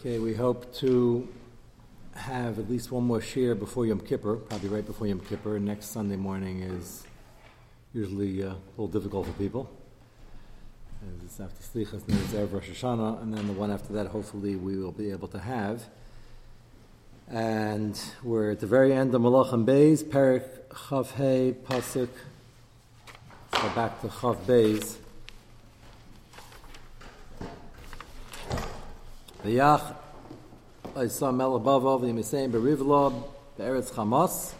Okay, we hope to have at least one more share before Yom Kippur, probably right before Yom Kippur. Next Sunday morning is usually uh, a little difficult for people. As it's after Slichas, and it's Erev Rosh Hashanah, and then the one after that, hopefully, we will be able to have. And we're at the very end of Malachim Beis, Perik Chav Pasuk. Back to Chav Beis. V'yach Isa Melabavo v'yimisein berivlob be'eretz Chamas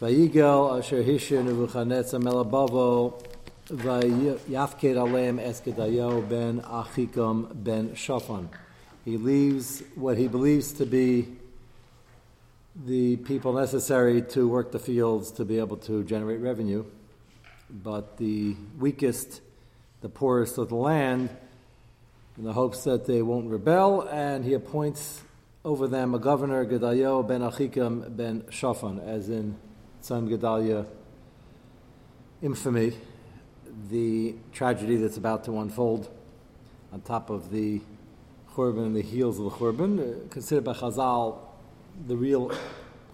V'yigel asher hisher nevuchanetza Melabavo v'yafked aleim eskedayo ben Achikam ben Shafan. He leaves what he believes to be the people necessary to work the fields to be able to generate revenue, but the weakest, the poorest of the land in the hopes that they won't rebel, and he appoints over them a governor, Gedalia ben Achikam ben Shafan, as in Tzom Gedalia infamy, the tragedy that's about to unfold on top of the Churban and the heels of the Churban, uh, considered by Chazal the real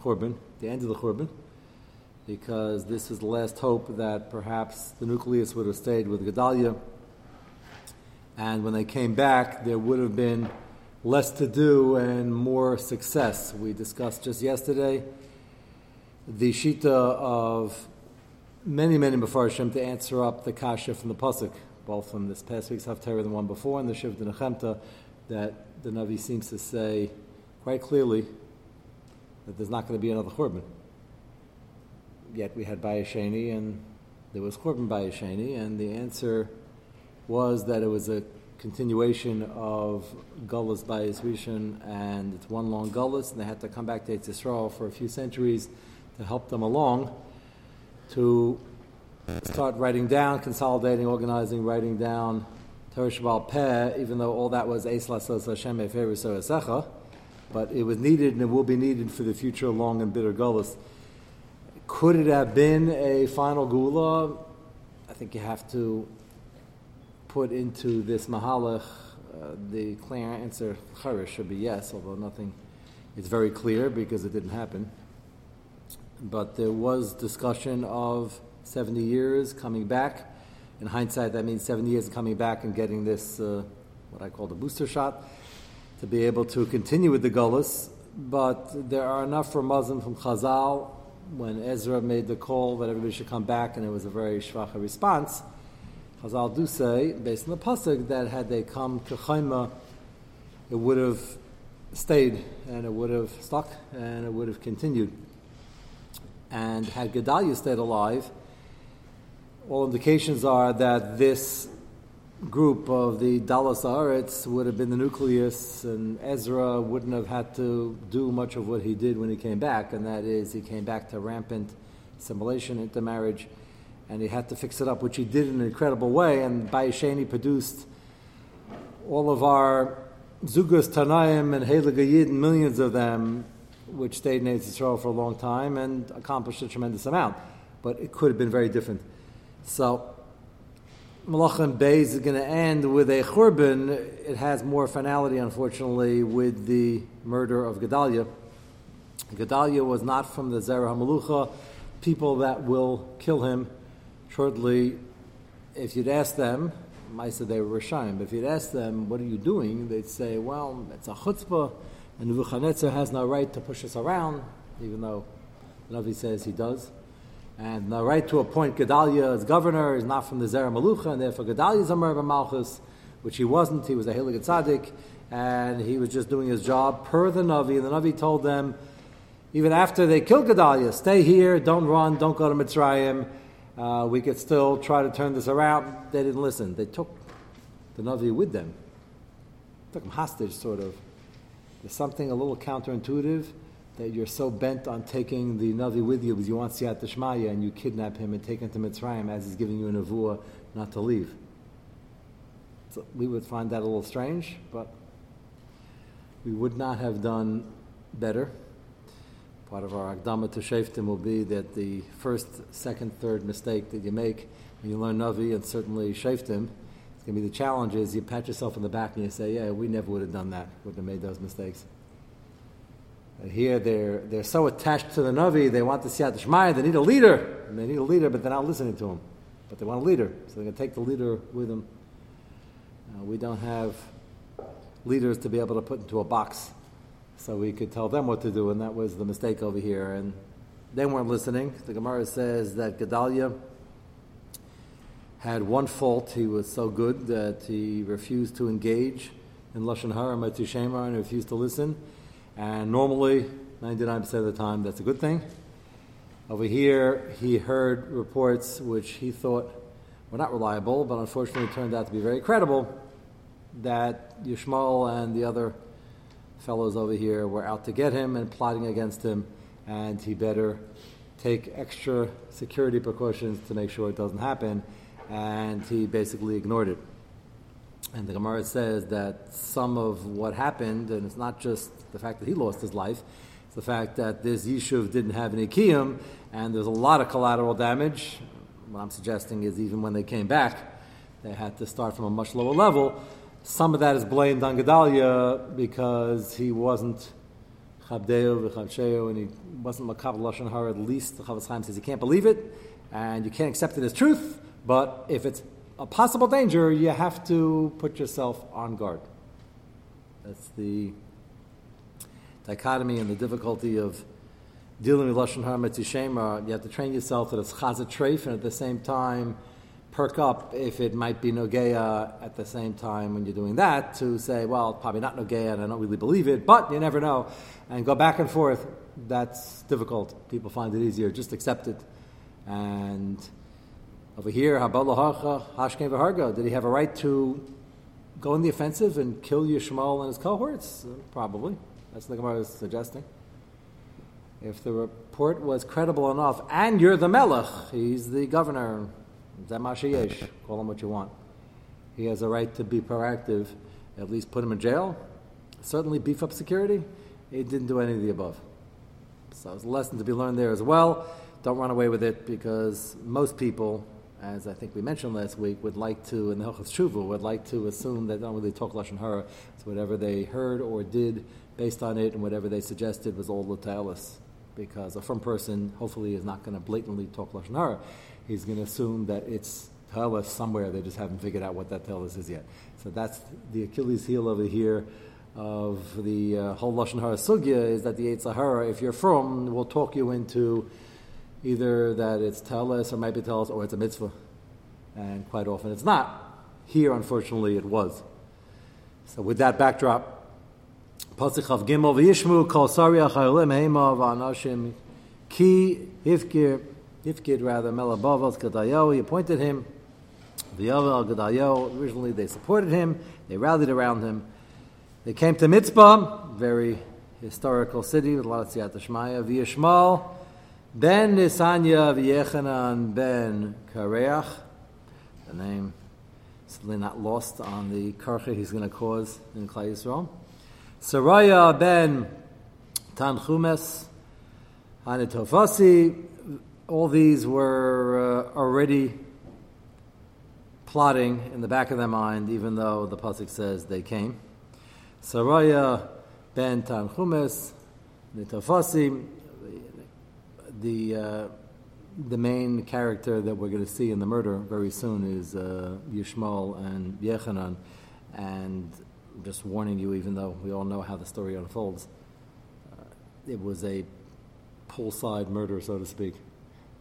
Churban, the end of the Churban, because this is the last hope that perhaps the nucleus would have stayed with Gedalia and when they came back, there would have been less to do and more success. We discussed just yesterday the shita of many, many Mepharshim to answer up the kasha from the pasuk, both from this past week's Haftarah and the one before, and the Shiv Nechemta, that the Navi seems to say quite clearly that there's not going to be another Churban. Yet we had Bayasheni and there was Churban Bayasheni, and the answer was that it was a continuation of Gullus by Rishon, and it's one long Gullus, and they had to come back to Yisrael for a few centuries to help them along to start writing down, consolidating, organizing, writing down Torah Shabbat Peh, even though all that was Eis Lasos Hashem Esecha, but it was needed and it will be needed for the future long and bitter Gullus. Could it have been a final Gula? I think you have to put into this mahalach, uh, the clear answer charish should be yes, although nothing is very clear because it didn't happen. But there was discussion of 70 years coming back. In hindsight, that means 70 years coming back and getting this, uh, what I call the booster shot, to be able to continue with the gullus. But there are enough for Muslim from Chazal when Ezra made the call that everybody should come back, and it was a very shvacha response Chazal do say, based on the pasuk, that had they come to Chaima, it would have stayed and it would have stuck and it would have continued. And had Gedalia stayed alive, all indications are that this group of the Dallas Aretz would have been the nucleus, and Ezra wouldn't have had to do much of what he did when he came back, and that is he came back to rampant assimilation, intermarriage and he had to fix it up, which he did in an incredible way. And Bayesheni produced all of our Zugas Tanaim and Heilige millions of them, which stayed in Israel for a long time and accomplished a tremendous amount. But it could have been very different. So, Malachim Beis is going to end with a churban. It has more finality, unfortunately, with the murder of Gedalia. Gedalia was not from the Zerah HaMalucha, people that will kill him shortly, if you'd ask them, I said they were Rishayim, but if you'd ask them, what are you doing? They'd say, well, it's a chutzpah, and Nebuchadnezzar has no right to push us around, even though Navi says he does. And the right to appoint Gedalia as governor is not from the Zerah Malucha, and therefore Gedalia is a Merba Malchus, which he wasn't. He was a Hilig Tzaddik, and he was just doing his job per the Navi. And the Navi told them, even after they killed Gedalia, stay here, don't run, don't go to Mitzrayim uh, we could still try to turn this around. They didn't listen. They took the Navi with them, took them hostage, sort of. There's something a little counterintuitive that you're so bent on taking the Navi with you because you want Siyat Shmaya and you kidnap him and take him to Mitzrayim as he's giving you an avua not to leave. So we would find that a little strange, but we would not have done better. Part of our Akdama to Shaftim will be that the first, second, third mistake that you make when you learn Navi and certainly Shaftim, it's going to be the challenge is you pat yourself in the back and you say, yeah, we never would have done that, wouldn't have made those mistakes. And here they're, they're so attached to the Navi, they want the Siyat Shmaya, they need a leader. And they need a leader, but they're not listening to him. But they want a leader, so they're going to take the leader with them. Uh, we don't have leaders to be able to put into a box so we could tell them what to do, and that was the mistake over here. And they weren't listening. The Gemara says that Gedalia had one fault. He was so good that he refused to engage in Lashon Hara, Shema, and refused to listen. And normally, 99% of the time, that's a good thing. Over here, he heard reports which he thought were not reliable, but unfortunately turned out to be very credible that Yishmael and the other fellows over here were out to get him and plotting against him, and he better take extra security precautions to make sure it doesn't happen. And he basically ignored it. And the Gemara says that some of what happened, and it's not just the fact that he lost his life, it's the fact that this Yishuv didn't have any kiyum, and there's a lot of collateral damage. What I'm suggesting is even when they came back, they had to start from a much lower level. Some of that is blamed on Gedalia because he wasn't Chabdeo v'Chavsheo and he wasn't Makav Lashon Hara. At least the Chafetz Chaim says you can't believe it and you can't accept it as truth. But if it's a possible danger, you have to put yourself on guard. That's the dichotomy and the difficulty of dealing with Lashon Hara Mitzishema. You have to train yourself that it's Chazat Treif and at the same time perk up if it might be Nogea at the same time when you're doing that to say, well, probably not Nogea and I don't really believe it, but you never know. And go back and forth. That's difficult. People find it easier. Just accept it. And over here, Hashkem V'Harga, did he have a right to go in the offensive and kill Yishmael and his cohorts? Uh, probably. That's what the Gemara is suggesting. If the report was credible enough, and you're the Melech, he's the governor, Zamashiyesh, call him what you want. He has a right to be proactive, at least put him in jail, certainly beef up security. He didn't do any of the above. So there's a lesson to be learned there as well. Don't run away with it because most people, as I think we mentioned last week, would like to, in the Hilchas Shuvu, would like to assume that don't really talk Lashon Hara, so whatever they heard or did based on it and whatever they suggested was all Latalis. Because a firm person hopefully is not going to blatantly talk Lashon Hara he's going to assume that it's Telis somewhere. They just haven't figured out what that Telis is yet. So that's the Achilles heel over here of the uh, whole Lashon Hara Sugya is that the Yetzer Hara, if you're from, will talk you into either that it's Telis or might be Telis or it's a mitzvah. And quite often it's not. Here, unfortunately, it was. So with that backdrop, of Gimel v'yishmu kol sarya chayolim heima v'anashim ki hifkir Yifkid rather, Melabavos Gedayo, he appointed him. The Yavel Gedayo, originally they supported him, they rallied around him. They came to Mitzpah, very historical city with a lot of Siyat Shmaya, V'yishmal, Ben Nisanya V'yechanan Ben Kareach, the name certainly not lost on the karcha he's going to cause in Klai Yisrael. Saraya ben Tanchumes, Hanitofasi, all these were uh, already plotting in the back of their mind, even though the pasuk says they came. Saraya ben Tanchumes, Nitafasi, the uh, the main character that we're going to see in the murder very soon is uh, and Yechanan, and just warning you, even though we all know how the story unfolds, uh, it was a poolside murder, so to speak.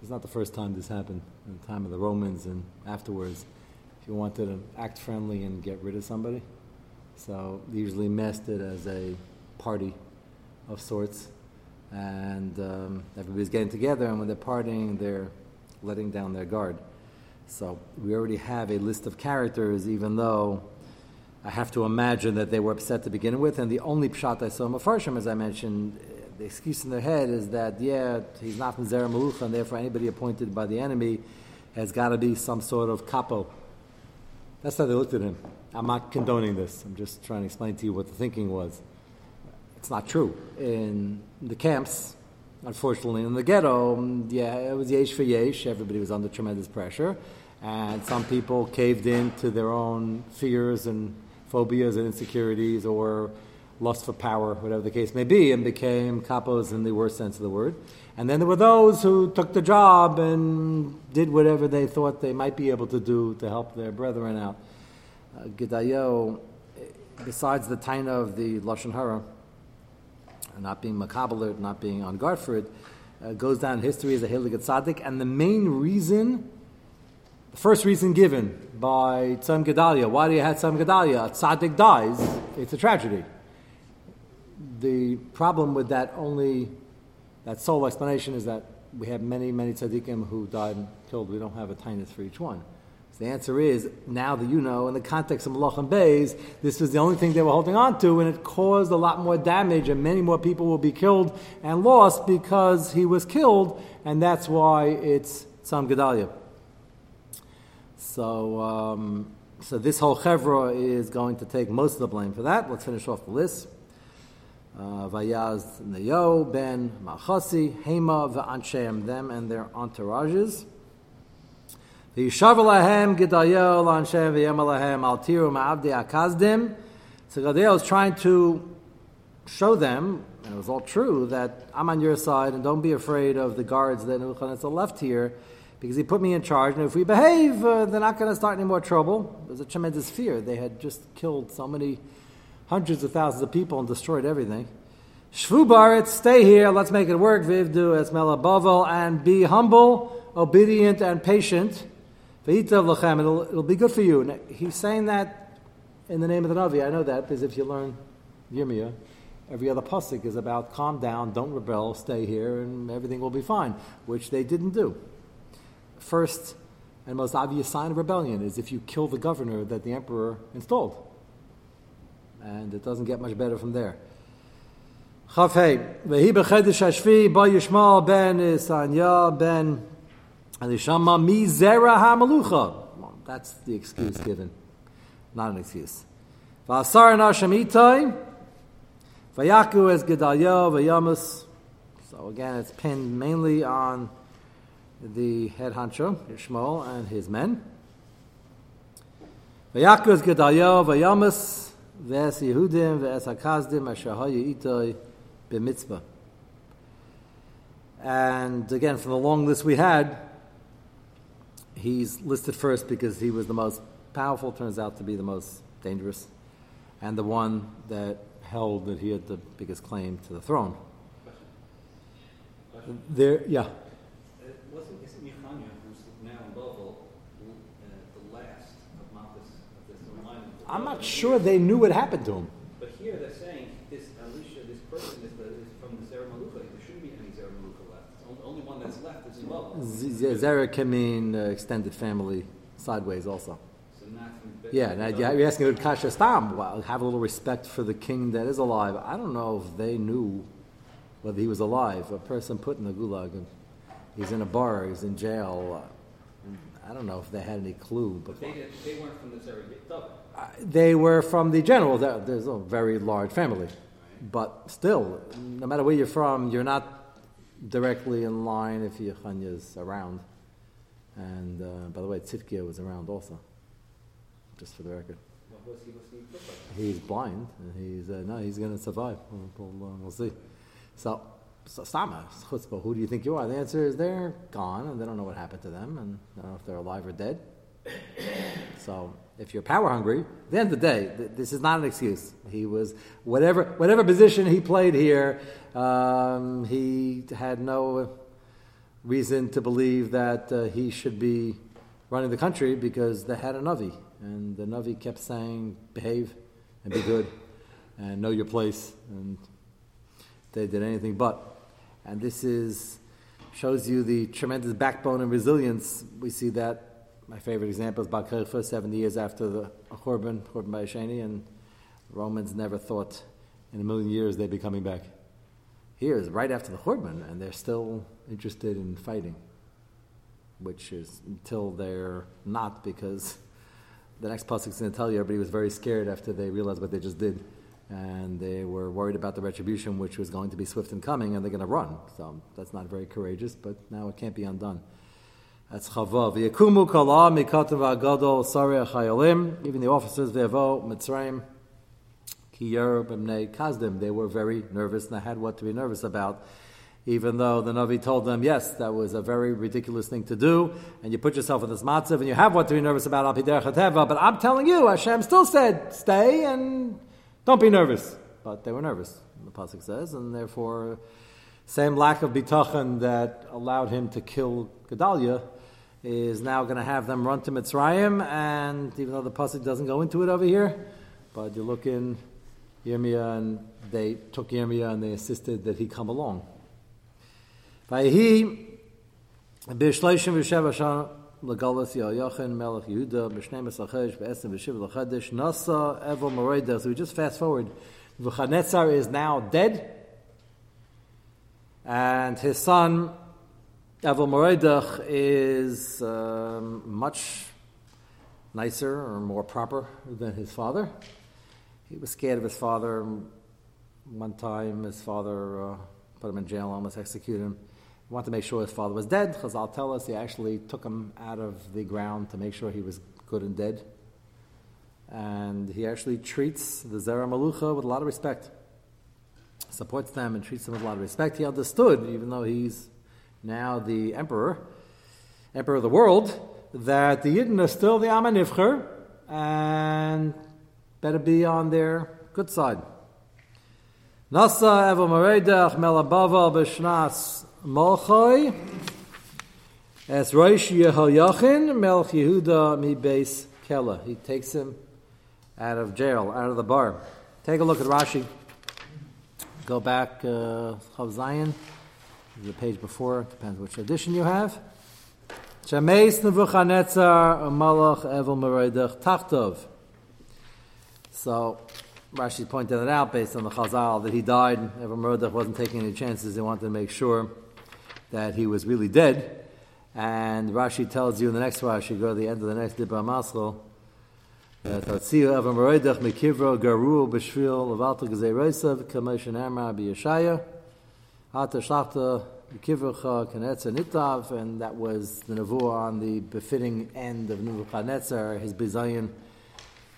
It's not the first time this happened. In the time of the Romans and afterwards, if you wanted to act friendly and get rid of somebody, so they usually masked it as a party of sorts, and um, everybody's getting together, and when they're partying, they're letting down their guard. So we already have a list of characters, even though I have to imagine that they were upset to begin with, and the only pshat I saw in Mefarshim, as I mentioned, the excuse in their head is that, yeah, he's not from Zera Malucha, and therefore anybody appointed by the enemy has got to be some sort of capo. That's how they looked at him. I'm not condoning this. I'm just trying to explain to you what the thinking was. It's not true. In the camps, unfortunately, in the ghetto, yeah, it was yesh for yesh. Everybody was under tremendous pressure. and some people caved in to their own fears and phobias and insecurities or lust for power, whatever the case may be, and became kapos in the worst sense of the word. And then there were those who took the job and did whatever they thought they might be able to do to help their brethren out. Uh, besides the taina of the Lashon Hara, not being makabel, not being on guard for it, uh, goes down in history as a Helig Tzaddik, and the main reason, the first reason given by Tzam Gedalia, why do you have Tzam Gedalia? A tzaddik dies, it's a tragedy. The problem with that only, that sole explanation is that we have many, many tzaddikim who died and killed. We don't have a tinus for each one. So the answer is, now that you know, in the context of Malach and Bays, this was the only thing they were holding on to, and it caused a lot more damage, and many more people will be killed and lost because he was killed, and that's why it's Sam Gedalia. So, um, so this whole chevra is going to take most of the blame for that. Let's finish off the list. Vayaz Neo, Ben, Machasi, Hema, Va'anshem, them and their entourages. V'yishav lahem Gedaliel Anshem v'yem lahem Altiru Ma'avdi Akazdim. So Gedaliel is trying to show them, and it was all true, that I'm on your side and don't be afraid of the guards that Nebuchadnezzar left here because he put me in charge. And if we behave, uh, they're not going to start any more trouble. There's a tremendous fear. They had just killed so many hundreds of thousands of people and destroyed everything. Shvu Barit, stay here, let's make it work. Vivdu Esmela Bavel, and be humble, obedient, and patient. It'll, it'll be good for you. He's saying that in the name of the Navi. I know that because if you learn Yirmiyah, every other pasuk is about calm down, don't rebel, stay here, and everything will be fine, which they didn't do first and most obvious sign of rebellion is if you kill the governor that the emperor installed. And it doesn't get much better from there. Chafei, vehi bechedesh hashvi ba yishmael ben Isanya ben Alishama mi zera hamalucha. That's the excuse mm-hmm. given, not an excuse. V'asar nasham itai, vayaku es Gedalia v'yamus. So again, it's pinned mainly on the head honcho, Shmuel, and his men. Vayakuz Gedalia, Vayamas, Ves Yehudim, Ves Hakazdim, Asher Itoi, B'Mitzpah. And again, from the long list we had, he's listed first because he was the most powerful, turns out to be the most dangerous, and the one that held that he had the biggest claim to the throne. There, yeah. I'm not sure they knew what happened to him. But here they're saying this Elisha, this person is, the, is from the Zera Maluka. There shouldn't be any Zera Maluka left. The only one that's left is Love. Zera can mean uh, extended family sideways also. So yeah, now you're asking Kasha Stam, well, have a little respect for the king that is alive. I don't know if they knew whether he was alive. A person put in the gulag, and he's in a bar, he's in jail. Uh, I don't know if they had any clue. But, but they, they weren't from the Zera they were from the general. There's a very large family. But still, no matter where you're from, you're not directly in line if Yechanya's around. And uh, by the way, Tzidkiah was around also, just for the record. He's blind, he's uh, no, he's going to survive. We'll, we'll, we'll, see. So, so Sama, chutzpah, who do you think you are? The answer is they're gone, and they don't know what happened to them, and I don't know if they're alive or dead. So if you're power hungry, at the end of the day, th- this is not an excuse. He was whatever whatever position he played here. Um, he had no reason to believe that uh, he should be running the country because they had a navi, and the navi kept saying, "Behave and be good, and know your place." And they did anything but. And this is shows you the tremendous backbone and resilience. We see that my favorite example is Kokhba, 70 years after the Churban, Churban Bayesheni, and Romans never thought in a million years they'd be coming back. Here is right after the Churban, and they're still interested in fighting, which is until they're not, because the next pasuk is going to tell you everybody was very scared after they realized what they just did, and they were worried about the retribution, which was going to be swift and coming, and they're going to run. So that's not very courageous, but now it can't be undone. That's Chavav. Yekumu kala mikatim v'agadol sari achayolim. Even the officers, Vevo, Mitzrayim, Kiyar, B'mnei Kazdim, they were very nervous and they had what to be nervous about. Even though the Navi told them, yes, that was a very ridiculous thing to do, and you put yourself in this matzav, and you have what to be nervous about, but I'm telling you, Hashem still said, stay and don't be nervous. But they were nervous, the Pasuk says, and therefore, same lack of bitachon that allowed him to kill Gedalia is now going to have them run to Mitzrayim, and even though the Pasuk doesn't go into it over here, but you look in Yirmiyah, and they took Yirmiyah and they insisted that he come along. Nasa. So we just fast forward. V'chanetzar is now dead, and his son Evel Moredach is um, much nicer or more proper than his father. He was scared of his father. One time, his father uh, put him in jail, almost executed him. He wanted to make sure his father was dead. I'll tell us he actually took him out of the ground to make sure he was good and dead. And he actually treats the Zera Malucha with a lot of respect. Supports them and treats them with a lot of respect. He understood, even though he's now the emperor, emperor of the world, that the Yidden are still the Amanifcher and better be on their good side. Nasa Evo Meredach Melabava B'Shnas Molchoi as Rosh Yehoyachin Melch Yehuda Mi Beis Kela. He takes him out of jail, out of the bar. Take a look at Rashi. Go back, uh, Chav Zion the page before, depends which edition you have. Shameis Nebuchadnezzar Malach Evel Meredach Tachtov. So Rashi pointed it out based on the Chazal that he died. Evel Meredach wasn't taking any chances. He wanted to make sure that he was really dead. And Rashi tells you in the next Rashi, go to the end of the next Dibra Maschel, Tatziu Evel Meredach Mekivro Garu B'Shvil Levalta Gezei Reisav Kameshin Amra B'Yeshaya And that was the Nevuah on the befitting end of Nebuchadnezzar, his Bizayin,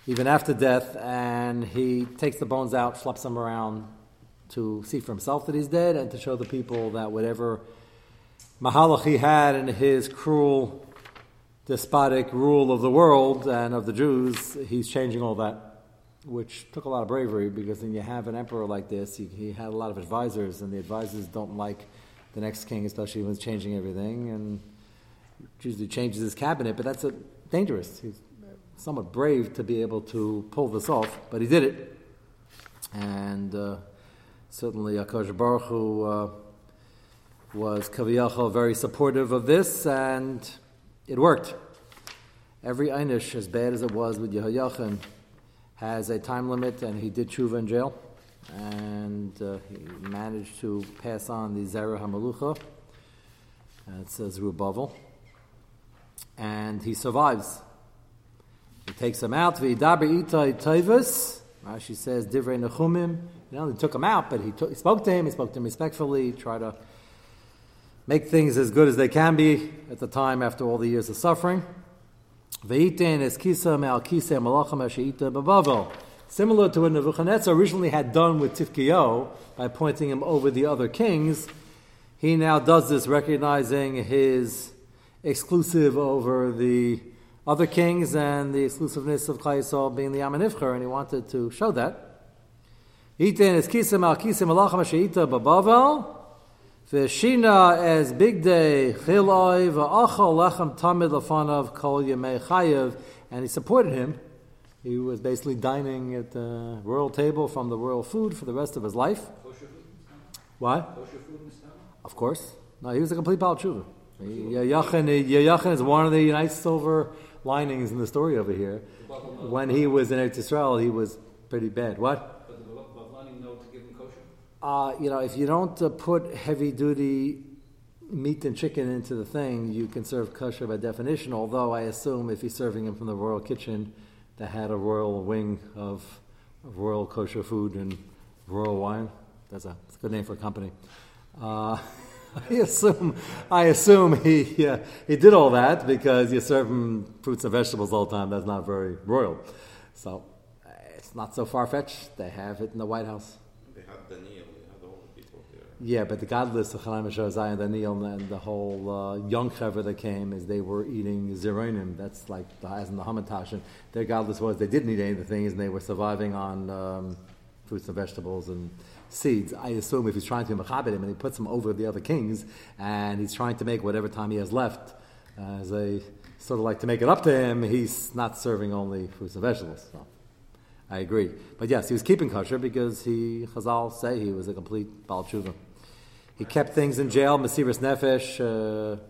even after death, and he takes the bones out, flops them around to see for himself that he's dead, and to show the people that whatever Mahalach he had in his cruel, despotic rule of the world and of the Jews, he's changing all that which took a lot of bravery because when you have an emperor like this, he, he, had a lot of advisors, and the advisors don't like the next king, especially when he's changing everything, and usually changes his cabinet. But that's a, dangerous. He's somewhat brave to be able to pull this off, but he did it, and uh, certainly Akash Baruch Hu, uh, was Kaviyachal very supportive of this, and it worked. Every Einish, as bad as it was with Yehoiachin, has a time limit, and he did tshuva in jail, and uh, he managed to pass on the Zera Hamalucha. And It says Rubavel, and he survives. He takes him out. Rashi says divrei nechumim. You know, he took him out, but he, took, he spoke to him. He spoke to him respectfully. Try to make things as good as they can be at the time after all the years of suffering. Similar to what Nebuchadnezzar originally had done with Tifkio by pointing him over the other kings, he now does this recognizing his exclusive over the other kings and the exclusiveness of Klai being the Amanifcher, and he wanted to show that. Itin es kisa me'al kisa malacham she'ita babavel. V'shina as big day chiloi v'achal lechem tamid lefanav kol yemei and he supported him. He was basically dining at the royal table from the royal food for the rest of his life. What? Of course. No, he was a complete Baal Tshuva. Yayachin is one of the nice silver linings in the story over here. When he was in Eretz Israel, he was pretty bad. What? Uh, you know, if you don't uh, put heavy duty meat and chicken into the thing, you can serve kosher by definition. Although I assume if he's serving him from the royal kitchen that had a royal wing of, royal kosher food and royal wine, that's a, that's a, good name for a company. Uh, I assume, I assume he uh, he did all that because you serve him fruits and vegetables all the time. That's not very royal. So it's not so far fetched. They have it in the White House. They had Daniel, they had all the people here. Yeah, but the godless of Chaim Shazai and Daniel and the whole uh, young chevra that came is they were eating zeronim. That's like the, as in the Hamantash. Their godless was they didn't eat any of the things and they were surviving on um, fruits and vegetables and seeds. I assume if he's trying to mechabit him and he puts him over the other kings and he's trying to make whatever time he has left uh, as a sort of like to make it up to him, he's not serving only fruits and vegetables. So. I agree. But yes, he was keeping kosher because he, Chazal say he was a complete Baal Tshuva. He kept things in jail, Mesiris Nefesh, uh,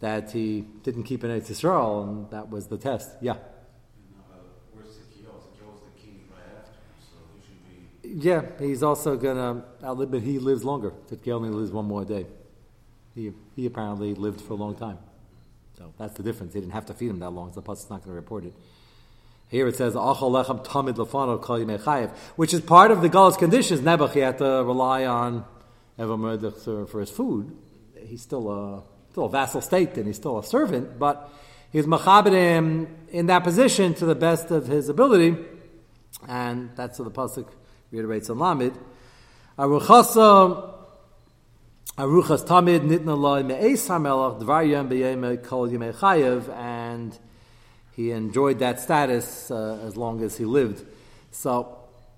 that he didn't keep in Eretz Yisrael, and that was the test. Yeah. He. Yeah, he's also gonna outlive, but he lives longer. Tzidkiel only lives one more day. He, he apparently lived for a long time. So that's the difference. He didn't have to feed him that long, so the plus not going to report it. Here it says, "Achal lechem tamid which is part of the God's conditions. Nebuch, he had to rely on For, his food. He's still a, still a vassal state and he's still a servant, but he's was machabed him in that position to the best of his ability. And that's what the Pasuk reiterates on Lamid. Aruchasa, Aruchas Tamid Nitna Loi Me'es HaMelech Dvar Yom B'Yem Kol Yemei Chayev and he enjoyed that status uh, as long as he lived. So,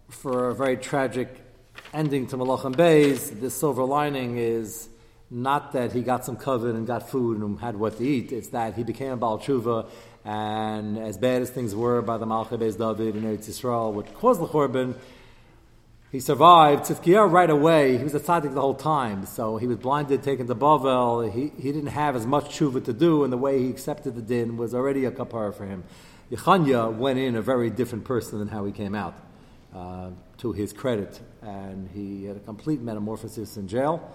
for a very tragic ending to Malachim Beis, the silver lining is not that he got some covet and got food and had what to eat. It's that he became a Baal Tshuva, and as bad as things were by the Malachim Beis David in Eretz Yisrael, which caused the Churban, he survived. Tzidkiyahu right away, he was a tzaddik the whole time, so he was blinded, taken to Bavel. He, he didn't have as much tshuva to do, and the way he accepted the din was already a kapara for him. Yechanya went in a very different person than how he came out, uh, to his credit, and he had a complete metamorphosis in jail.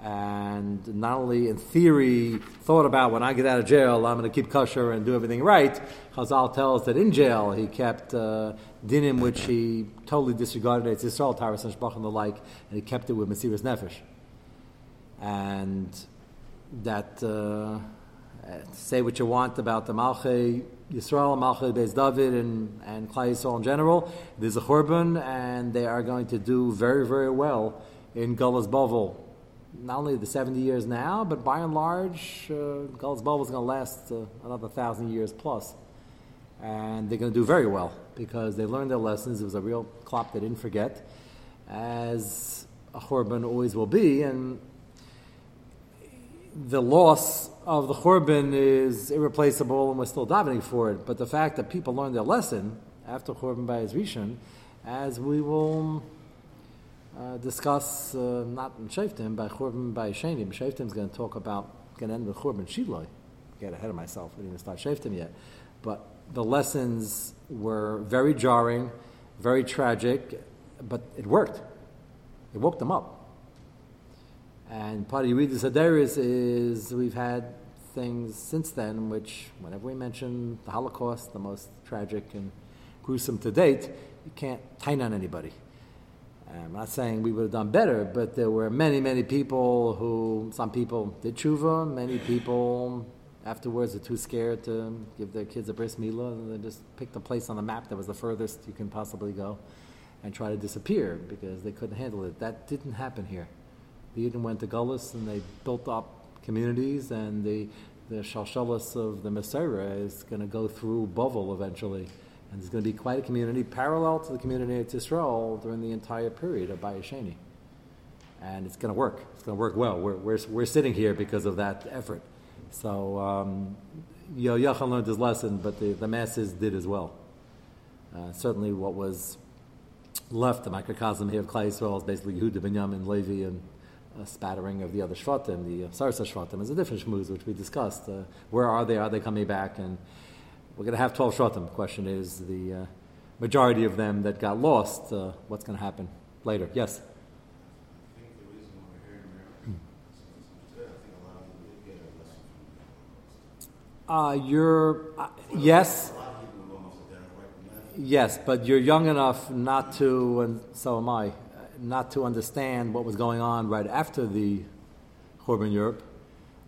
And not only in theory thought about when I get out of jail, I'm going to keep kosher and do everything right. Chazal tells that in jail he kept uh, dinim which he totally disregarded. It's Yisrael, Taras and Shbach and the like, and he kept it with Mesiris Nefesh. And that, uh, say what you want about the Malchei Yisrael, Malchei Beis David, and, and Klai Yisrael in general. There's a Churban, and they are going to do very, very well in Gullah's Bavel. Not only the 70 years now, but by and large, uh, Gullah's Bavel is going to last uh, another thousand years plus. And they're going to do very well because they learned their lessons. It was a real clop they didn't forget, as a Churban always will be. And the loss of the Churban is irreplaceable and we're still davening for it. But the fact that people learned their lesson after Churban by Rishon, as we will uh, discuss, uh, not in Shaftim, by Churban by Shainim. Shaftim is going to talk about, going to end with Churban Shiloi. Get ahead of myself, we didn't even start Shaftim yet. But the lessons were very jarring, very tragic, but it worked. It woke them up. And part of Yeridus Hadaris is we've had things since then which, whenever we mention the Holocaust, the most tragic and gruesome to date, you can't tie on anybody. I'm not saying we would have done better, but there were many, many people who, some people did tshuva, many people afterwards are too scared to give their kids a bris milah, and they just picked a place on the map that was the furthest you can possibly go and try to disappear because they couldn't handle it. That didn't happen here. The Yidden went to Gullus and they built up communities, and the the Shalshalas of the Messiah is going to go through Bovel eventually. And there's going to be quite a community parallel to the community at Israel during the entire period of Bayesheni. And it's going to work. It's going to work well. We're, we're, we're sitting here because of that effort. So um, Yochanan learned his lesson, but the, the masses did as well. Uh, certainly what was left, the microcosm here of Klai Yisrael is basically Yehuda, Binyamin, Levi, and spattering of the other Shvatim, the Sarsa Shvatim, is a different shmooze, which we discussed. Uh, where are they? Are they coming back? And we're going to have 12 Shvatim. The question is the uh, majority of them that got lost, uh, what's going to happen later? Yes? I think the reason why we're here in America, since today, I think a lot of people did get a lesson from the Holocaust. Uh, you're, uh, yes, A lot of people were almost dead right from that. yes, but you're young enough not to, and so am I, not to understand what was going on right after the Churban Europe,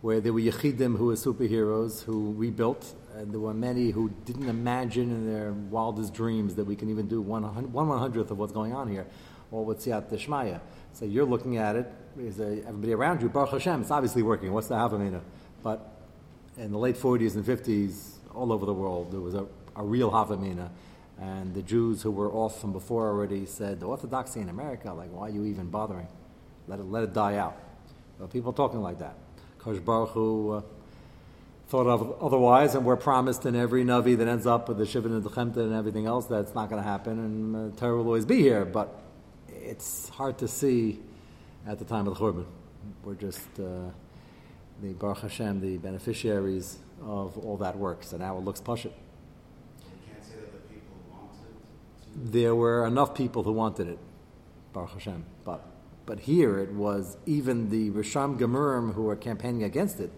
where there were Yechidim who were superheroes who rebuilt, and there were many who didn't imagine in their wildest dreams that we can even do one one one hundredth of what's going on here, or with Siyat Deshmaya. So you're looking at it, is everybody around you, Baruch Hashem, it's obviously working. What's the Havamina? But in the late 40s and 50s, all over the world, there was a, a real Havamina. And the Jews who were off from before already said, the Orthodoxy in America, like, why are you even bothering? Let it, let it die out. People talking like that. Kosh Baruch Hu uh, thought of otherwise, and we're promised in every Navi that ends up with the Shivin and the Chemta and everything else that's not going to happen, and uh, Torah will always be here. But it's hard to see at the time of the Churban. We're just uh, the Baruch Hashem, the beneficiaries of all that work. So now it looks push it. You can't say that the people wanted to. There were enough people who wanted it, Baruch Hashem. But but here it was even the Risham Gemurim who were campaigning against it.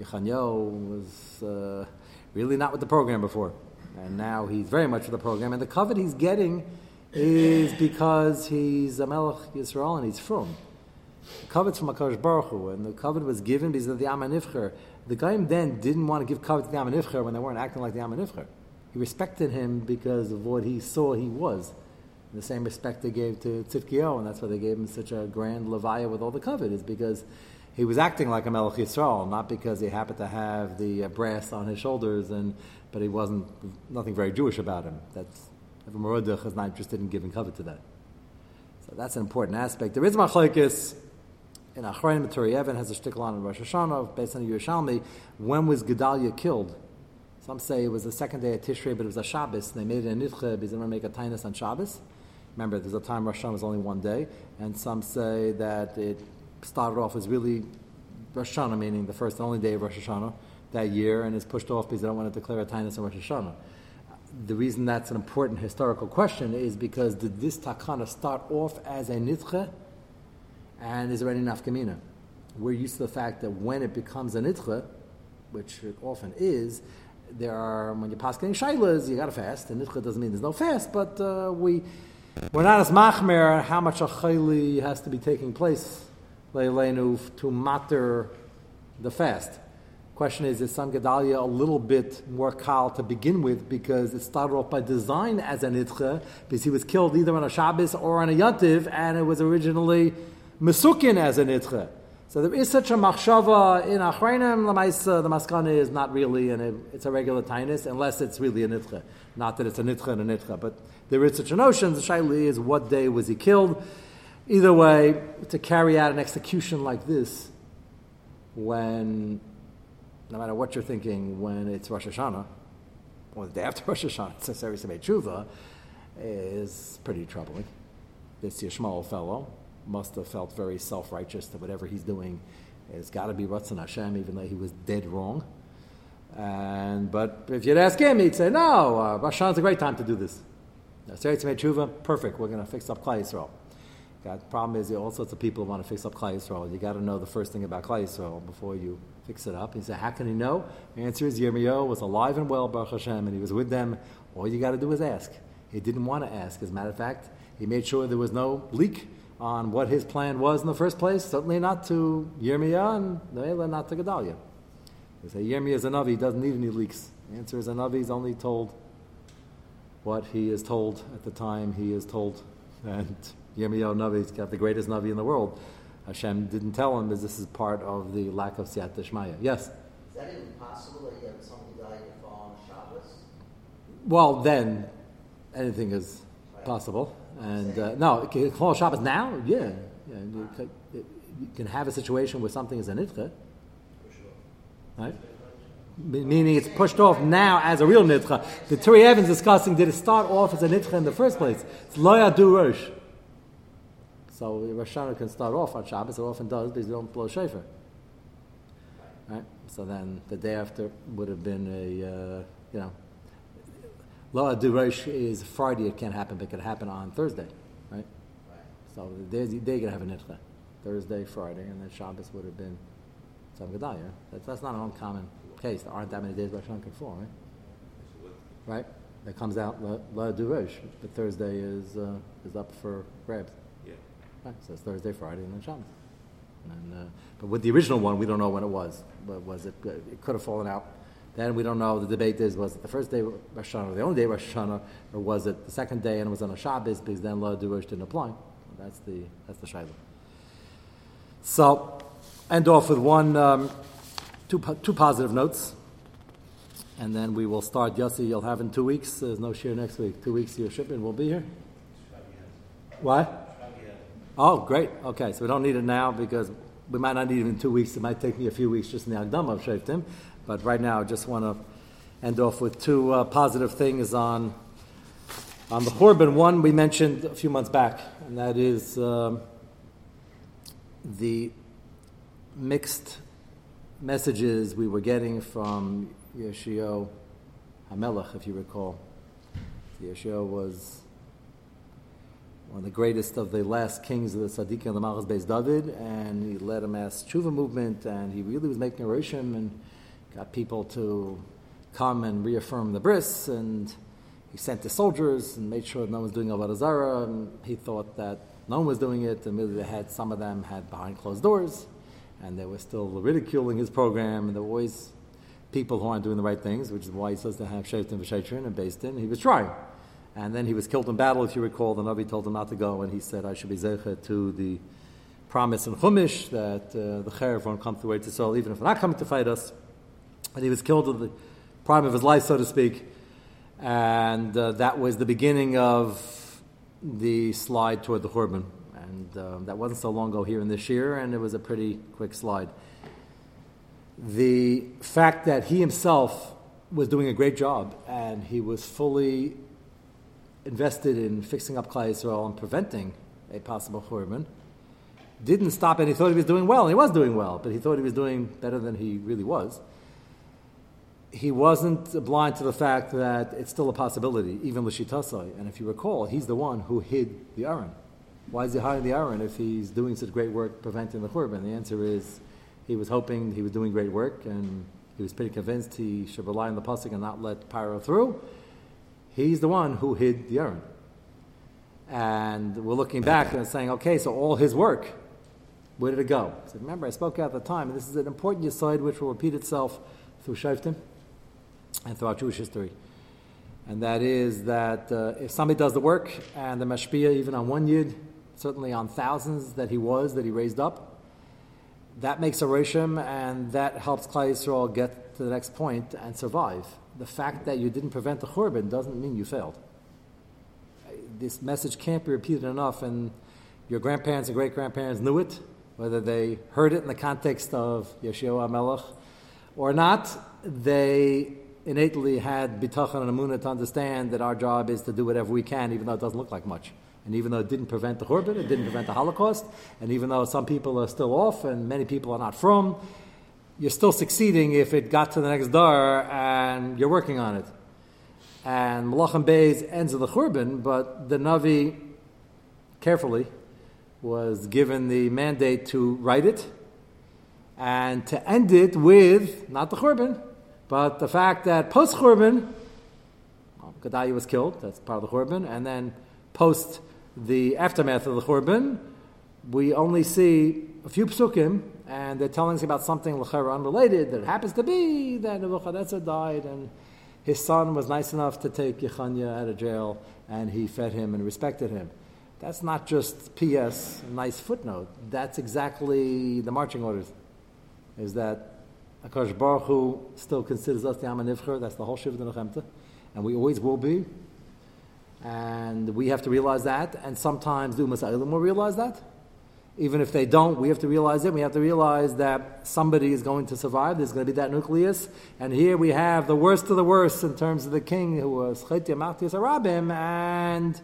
Yechanyo was uh, really not with the program before, and now he's very much with the program. And the covet he's getting is because he's a Melech Yisrael and he's from. The covet's from Akash Baruch Hu, and the covet was given because of the Amanifcher. The Gaim then didn't want to give covet to the Amanifcher when they weren't acting like the Amanifcher. He respected him because of what he saw he was. The same respect they gave to Tzidkiyahu, and that's why they gave him such a grand levaya with all the covet, is because he was acting like a Melech Yisrael, not because he happened to have the uh, brass on his shoulders, and but he wasn't nothing very Jewish about him. That's Mordech is not interested in giving covet to that. So that's an important aspect. There is machlekes in Achronim Turei Even has a shtickle on in Rosh Hashanah based on the Yerushalmi. When was Gedalia killed? Some say it was the second day of Tishrei, but it was a Shabbos. And they made it a nidche because they want to make a tainus on Shabbos. Remember, there's a time Rosh Hashanah was only one day, and some say that it started off as really Rosh Hashanah, meaning the first and only day of Rosh Hashanah that year, and is pushed off because they don't want to declare a tainus on Rosh Hashanah. The reason that's an important historical question is because did this takana start off as a nidche, and is there any nafkamina? We're used to the fact that when it becomes a nidche, which it often is, there are when you're passing shaylas, you got to fast. And nidche doesn't mean there's no fast, but uh, we we're not as machmer how much a chayli has to be taking place leilenu to matter the fast. Question is, is Sam Gedalia a little bit more kal to begin with because it started off by design as an itcha because he was killed either on a Shabbos or on a Yantiv and it was originally mesukin as an itcha. So there is such a machshava in Achreinim. The maskana is not really, an, it's a regular tainus unless it's really a nitcha. Not that it's a nitcha and a nitcha, but there is such a notion. The shaili is what day was he killed. Either way, to carry out an execution like this, when no matter what you're thinking, when it's Rosh Hashanah or the day after Rosh Hashanah, it's to make tshuva, is pretty troubling. This Yishmael fellow must have felt very self righteous that whatever he's doing has got to be Ratzon Hashem, even though he was dead wrong. And but if you'd ask him, he'd say, "No, uh, is a great time to do this. Tshuva, perfect. We're going to fix up Klai Yisrael." The problem is, all sorts of people want to fix up Klai Yisrael. You got to know the first thing about Klai Yisrael before you fix it up. He said, "How can he know?" The answer is Yirmiyahu was alive and well, Baruch Hashem, and he was with them. All you got to do is ask. He didn't want to ask. As a matter of fact, he made sure there was no leak on what his plan was in the first place. Certainly not to Yirmiyah and Noela, not to Gedalia. They say Yirmiyah is a Navi, he doesn't need any leaks. The answer is a Navi is only told what he is told at the time he is told. And Yirmiyahu Navi's got the greatest Navi in the world. Hashem didn't tell him that this is part of the lack of Siyat Deshmaya. Yes? Is that even possible that you have to fall on Shabbos? Well, then anything is possible. And uh, no, can Shabbos now? Yeah. yeah you, can, you can have a situation where something is a nitcha. Right? Meaning it's pushed off now as a real nitcha. The Turei Even's discussing did it start off as a nitcha in the first place? It's loya du rosh. So Rosh Hashanah can start off on Shabbos. It often does because you don't blow shofar. Right? So then the day after would have been a uh, you know Loa du is Friday. It can't happen, but it could happen on Thursday, right? So the day they're gonna have a nitcha. Thursday, Friday, and then Shabbos would have been Tzam. That's, that's not an uncommon case. There aren't that many days Rosh can fall, right? Right? That comes out La, La but Thursday is uh, is up for grabs. Yeah. Right? So it's Thursday, Friday, and then Shabbos. And, uh, but with the original one, we don't know when it was. But was it? It could have fallen out. Then we don't know. The debate is: was it the first day of Rosh Hashanah, or the only day of Rosh Hashanah, or was it the second day and it was on a Shabbos because then La Durosh didn't apply? That's the that's the shaila. So, end off with one, um, two, two positive notes, and then we will start. Yossi, you'll have in two weeks. There's no share next week. Two weeks, your shipment will be here. What? Oh, great. Okay, so we don't need it now because we might not need it in two weeks. It might take me a few weeks just in the Agdama of Shaftim. But right now, I just want to end off with two uh, positive things on on the Churban. One we mentioned a few months back, and that is um, the mixed messages we were getting from Yeshio Hamelech, if you recall. Yeshio was one of the greatest of the last kings of the Tzaddik and the Malchus Beis David, and he led a mass tshuva movement, and he really was making a rishim and got people to come and reaffirm the bris, and he sent the soldiers and made sure no one was doing Avodah Zarah, and he thought that no one was doing it, and maybe they had, some of them had behind closed doors, and they were still ridiculing his program, and there were always people who aren't doing the right things, which is why he says to have Shaitan V'Shaitrin and based in. He was trying. And then he was killed in battle, if you recall. The Navi told him not to go, and he said, I should be Zecha to the promise in Chumash that uh, the Cherev won't come through to Soul, even if they're not coming to fight us. And he was killed at the prime of his life, so to speak. And uh, that was the beginning of the slide toward the Churban. And um, that wasn't so long ago here in this year, and it was a pretty quick slide. The fact that he himself was doing a great job and he was fully invested in fixing up Klal Yisrael and preventing a possible Churban didn't stop and he thought he was doing well, and he was doing well, but he thought he was doing better than he really was. He wasn't blind to the fact that it's still a possibility, even Lashitasai. And if you recall, he's the one who hid the Aron. Why is he hiding the Aron if he's doing such great work preventing the Churban? The answer is he was hoping he was doing great work, and he was pretty convinced he should rely on the Pasuk and not let Pharaoh through. He's the one who hid the urn. And we're looking back and saying, okay, so all his work, where did it go? So remember, I spoke at the time, this is an important aside which will repeat itself through Shaftim and throughout Jewish history. And that is that uh, if somebody does the work and the mashpia, even on one yid, certainly on thousands that he was, that he raised up, that makes a rishim and that helps Klal Yisrael get to the next point and survive. The fact that you didn't prevent the churban doesn't mean you failed. This message can't be repeated enough, and your grandparents and great grandparents knew it, whether they heard it in the context of Yeshua Melech or not. They innately had bitachon and amunah to understand that our job is to do whatever we can, even though it doesn't look like much. And even though it didn't prevent the Churban, it didn't prevent the Holocaust, and even though some people are still off and many people are not from, you're still succeeding if it got to the next dar and you're working on it. And Malachim Beis ends of the Churban, but the Navi carefully was given the mandate to write it and to end it with not the Churban, but the fact that post Churban, well, was killed, that's part of the Churban, and then post the aftermath of the Churban, we only see a few psukim, and they're telling us about something l'chara unrelated that happens to be that Nebuchadnezzar died, and his son was nice enough to take Yechanya out of jail, and he fed him and respected him. That's not just P.S. A nice footnote. That's exactly the marching orders. Is that Akash Baruch Hu still considers us the Amanivcher. That's the whole Shiva Nechemta, and we always will be. And we have to realize that, and sometimes the Umas will realize that. Even if they don't, we have to realize it. We have to realize that somebody is going to survive. There's going to be that nucleus. And here we have the worst of the worst in terms of the king who was Chetya Machtias Arabim. And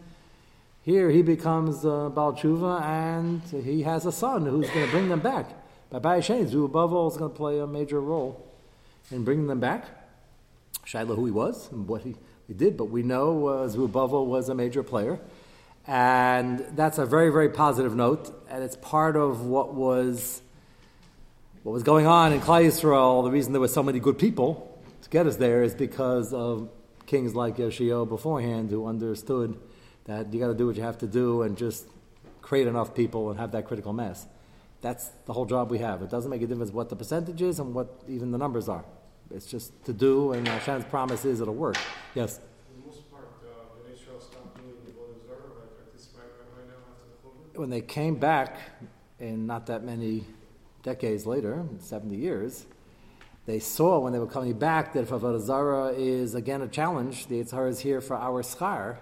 here he becomes uh, Baal Tshuva and he has a son who's going to bring them back. By Bayashen, who above all is going to play a major role in bringing them back. Shaila, who he was and what he, he did, but we know uh, was a major player. And that's a very, very positive note, and it's part of what was what was going on in Klal Yisrael. The reason there were so many good people to get us there is because of kings like Yoshio beforehand who understood that you got to do what you have to do and just create enough people and have that critical mass. That's the whole job we have. It doesn't make a difference what the percentage is and what even the numbers are. It's just to do, and Hashem's promise is it'll work. Yes. For the most part, uh, when Israel stopped doing the Avodah Zarah, right, like this right, right, right now after the COVID. When they came back, in not that many decades later, 70 years, they saw when they were coming back that if Avodah Zarah is again a challenge, the Yetzer is here for our schar.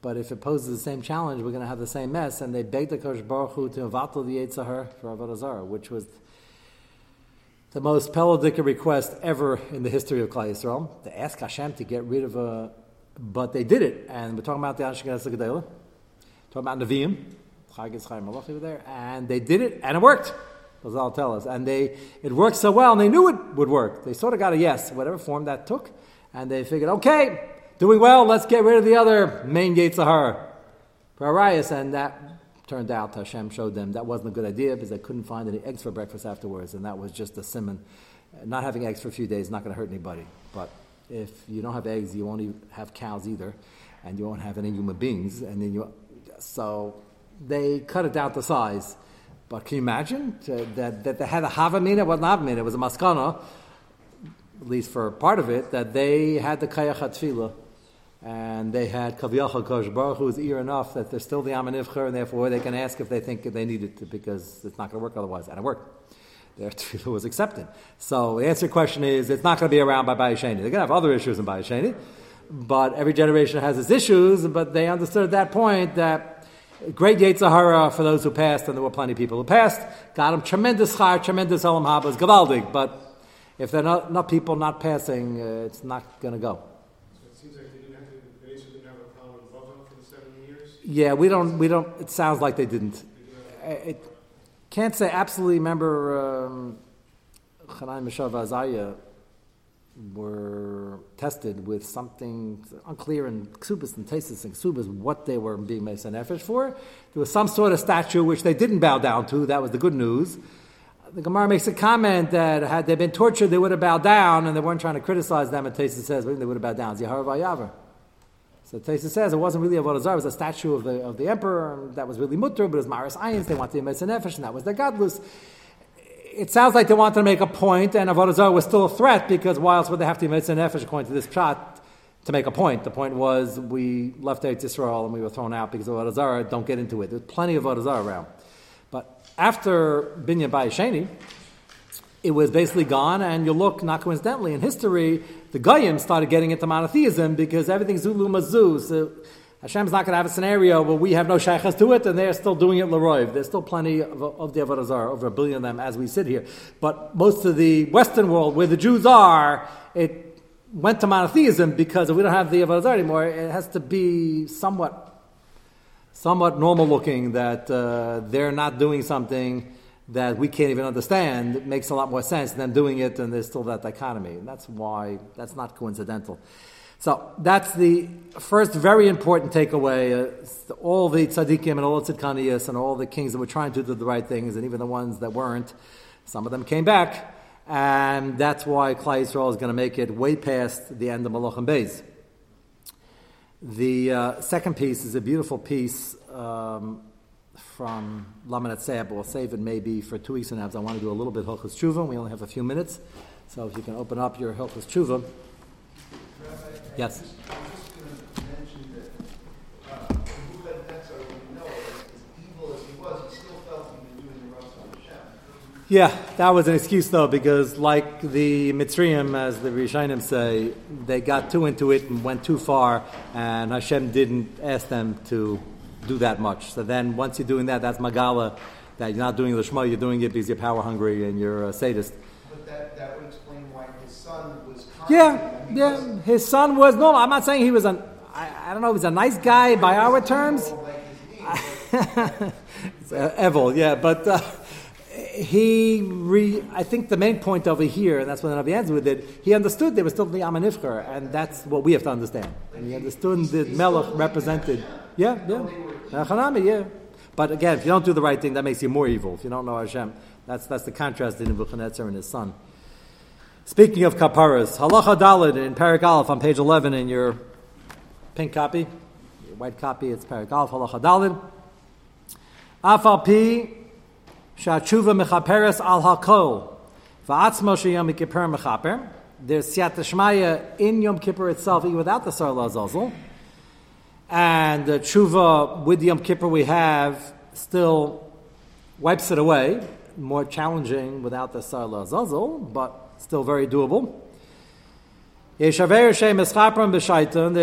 But if it poses the same challenge, we're going to have the same mess. And they begged the Kosh Baruch Hu to avatal the Yetzer for Avodah Zarah, which was the most pelodic request ever in the history of Klal Yisrael. to ask Hashem to get rid of a, but they did it. And we're talking about the Gedela, talking about Nevi'im, Chagis Chaim Malachi were there, and they did it, and it worked. I'll tell us, and they it worked so well, and they knew it would work. They sort of got a yes, whatever form that took, and they figured, okay, doing well, let's get rid of the other main gates of her for Arias, and that turned out Hashem showed them that wasn't a good idea because they couldn't find any eggs for breakfast afterwards, and that was just a simon. Not having eggs for a few days is not going to hurt anybody, but if you don't have eggs, you won't have cows either, and you won't have any human beings, and then you so they cut it down to size. But can you imagine to, that, that they had a havamina? It wasn't havamina, it was a maskana, at least for part of it, that they had the kayach hatfila, and they had kaviyachal kosh baruch who is ear enough that they're still the amanivcher, and therefore they can ask if they think they need it to, because it's not going to work otherwise, and it worked. Their tefillah was accepted. So the answer to the question is, it's not going to be around by Bayesheni. They're going to have other issues in Bayesheni, but every generation has its issues, but they understood at that point that Great Yetzirah for those who passed, and there were plenty of people who passed. Got them tremendous char, tremendous olam habas, gavaldig. But if there are not, not people not passing, uh, it's not going to go. So it seems like they didn't have to, they Israel didn't have a problem with Vavam for the 70 years. Yeah, we don't. We don't. It sounds like they didn't. I It can't say absolutely. Remember, um, Mishav were tested with something unclear in Ksubas and Tesis and Ksubas what they were being made nefesh for. There was some sort of statue which they didn't bow down to. That was the good news. The Gemara makes a comment that had they been tortured, they would have bowed down, and they weren't trying to criticize them. And Tesis says they would have bowed down. Zihar. So Tesis says it wasn't really a Vodazar, it was a statue of the, of the emperor, and that was really mutter, but it was Maris Ayins, they wanted to make nefesh, and that was the godless it sounds like they wanted to make a point, and Avodah Zarah was still a threat because why else would they have to an nefesh according to this shot to make a point? The point was we left Eretz Yisrael and we were thrown out because of Avodah Zarah. Don't get into it. There's plenty of Avodah Zarah around. But after Binyan Bayesheni, it was basically gone, and you look, not coincidentally, in history, the Goyim started getting into monotheism because everything's Zulu Mazu. So uh, Hashem's not going to have a scenario where we have no shaykhs to it, and they're still doing it l'roiv. There's still plenty of, of the Avodah over a billion of them as we sit here. But most of the Western world, where the Jews are, it went to monotheism because if we don't have the Avodah anymore, it has to be somewhat, somewhat normal looking that uh, they're not doing something that we can't even understand. It makes a lot more sense than doing it, and there's still that dichotomy. And that's why that's not coincidental. So that's the first very important takeaway. Uh, all the tzaddikim and all the tzidkaniyas and all the kings that were trying to do the right things, and even the ones that weren't, some of them came back, and that's why Klal Yisrael is going to make it way past the end of Malachim Beis. The uh, second piece is a beautiful piece um, from Lamanat Seah, but we'll save it maybe for two weeks and a half. I want to do a little bit Hilchas Tshuva. We only have a few minutes, so if you can open up your Hilchas Tshuva. Yes. I was just going to mention that uh, Nebuchadnezzar, we know, as evil as he was, he still felt he was doing the right on Hashem. Yeah, that was an excuse though, because like the Mitzrayim, as the Rishonim say, they got too into it and went too far, and Hashem didn't ask them to do that much. So then, once you're doing that, that's Magala, that you're not doing the Shema, you're doing it because you're power hungry and you're a sadist. But that, that would explain why his son was Yeah, yeah. His son was no. I'm not saying he was an. Don't know. He a nice guy by our terms. Uh, Evil, yeah, but uh, he, re, I think the main point over here, and that's what Navi ends with it, he understood there was still the Amanifcher, and that's what we have to understand. And he understood that Melech represented, yeah, yeah, Hanami, yeah. But again, if you don't do the right thing, that makes you more evil. If you don't know Hashem, that's, that's the contrast in Nebuchadnezzar and his son. Speaking of kaparas, halacha dalid in Parak Aleph on page 11 in your pink copy, your white copy, it's Parak Aleph, halacha dalid. Afal pi Shachuva mechaperes al hakol. Va'atzmo sheyom kippur mechaper. There's siyat shmaya in Yom Kippur itself, even without the Sarla Azazel. And the tshuva with Yom Kippur we have still wipes it away. More challenging without the Sarla Azazel, but still very doable. There are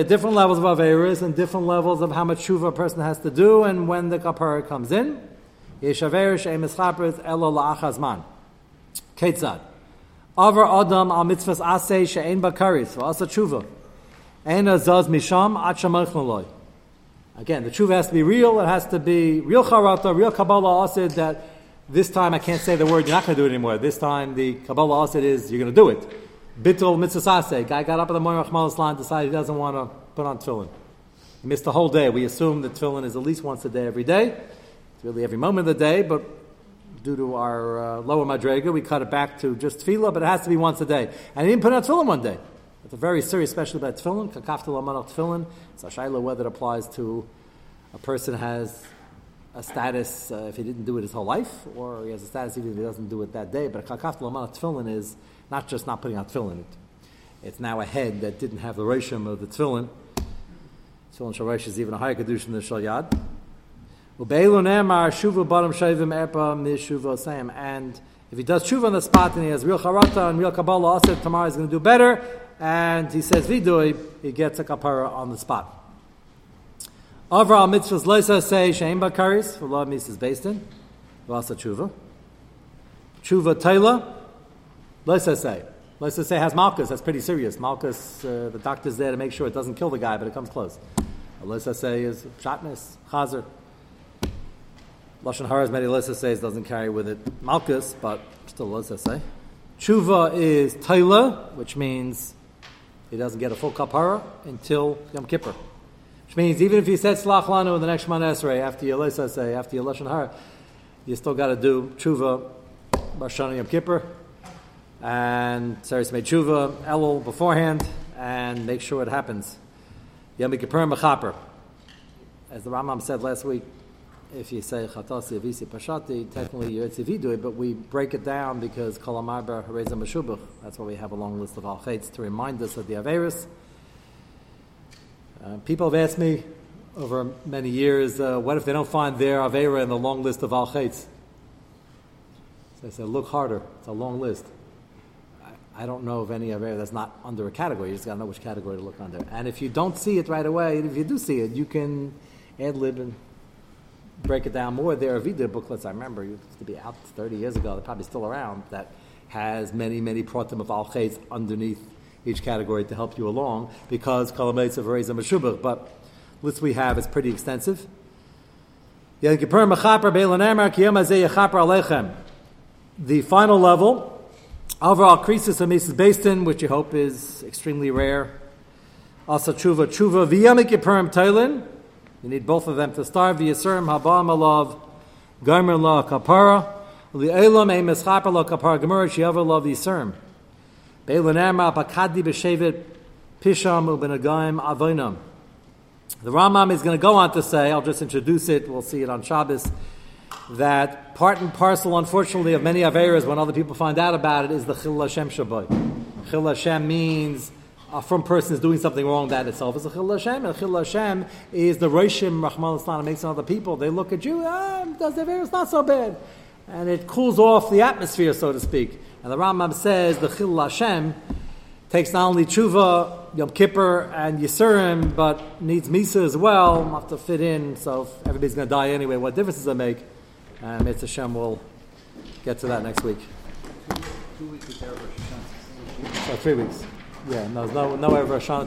different levels of Averas and different levels of how much tshuva a person has to do and when the kapara comes in. Ketzad. Avar Adam al mitzvahs asay she'en bakaris. V'asa tshuva. Ein azaz misham at shamachnaloi. Again, the tshuva has to be real. It has to be real charata, real Kabbalah asid that this time I can't say the word, you're not going to do it anymore. This time the Kabbalah asid is you're going to do it. Bittul mitzvah. Guy got up in the morning, Rachmana Litzlan, decided he doesn't want to put on tefillin. He missed the whole day. We assume that tefillin is at least once a day every day. It's really every moment of the day, but due to our uh, lower madrega, we cut it back to just tefillah, but it has to be once a day. And he didn't put on tefillin one day. It's a very serious, especially about tefillin. Kakafta lamanach tefillin. It's a shayla whether it applies to a person has a status uh, if he didn't do it his whole life, or he has a status even if he doesn't do it that day. But a kakafta lamanach tefillin is not just not putting on tefillin. It, it's now a head that didn't have the rishim of the tefillin. Tefillin shel rosh is even a higher kedusha than the shel yad. And if he does shuva on the spot and he has real charata and real kabbalah, also tomorrow he's going to do better. And he says vidui, he gets a kapara on the spot. Avra mitzvahs leisa say shein bakaris for love mitzvahs based in vasa tshuva. Tshuva taila leisa say. Leisa say has malchus. That's pretty serious. Malchus, uh, the doctor's there to make sure it doesn't kill the guy, but it comes close. Leisa say is shatnez chazer. Lashon Hara, as many Leisa says, doesn't carry with it malchus, but still Leisa say. Tshuva is taila, which means he doesn't get a full kapara until Yom Kippur. Means even if you said Slach Lanu in the next Shemoneh Esrei, after your say, after your Lashon Hara, you still got to do Tshuva, Hashanah Yom Kippur, and Saris made Tshuva, Elul beforehand, and make sure it happens. Yom Kippur Mechaper. As the Rambam said last week, if you say Chatasi Avisi Pashati, technically you're Tzividui, but we break it down because Kolamarba Hareza Meshubach, that's why we have a long list of Al to remind us of the Averis. Uh, people have asked me over many years, uh, what if they don't find their Avera in the long list of Al Chaitz? So I said, look harder, it's a long list. I, I don't know of any Avera that's not under a category, you just got to know which category to look under. And if you don't see it right away, if you do see it, you can ad lib and break it down more. There are Vidui booklets, I remember, used to be out 30 years ago, they're probably still around, that has many, many pratim of al chayz underneath each category to help you along, because kalametz of Reza Meshubach. But list we have is pretty extensive. The final level, overall krisis Mrs. Bastin, which you hope is extremely rare. Asa tshuva, tshuva v'yam kippurim tailin, you need both of them to start. V'yisurim haba malav gomer la kapara. Li'elam ein mischaper la kapara gemur she'avar la v'yisurim. The Rambam is going to go on to say, I'll just introduce it, we'll see it on Shabbos, that part and parcel, unfortunately, of many Averas, when other people find out about it, is the Chil Hashem Shabbat. Chil Hashem means a from person is doing something wrong, that itself is a Chil Hashem. And Chil Hashem is the Roshim, Rachmana Litzlan, makes other people. They look at you, ah, does the Averas not so bad. And it cools off the atmosphere, so to speak. And the Rambam says the Chil Hashem takes not only tshuva, Yom Kippur, and Yisurim, but needs Misa as well. Have to fit in, so if everybody's going to die anyway, what difference does it make? And Mitzvah Hashem will get to that next week. Two weeks is Erev Rosh Hashanah. So three weeks. Yeah, no, no, no ever Hashanah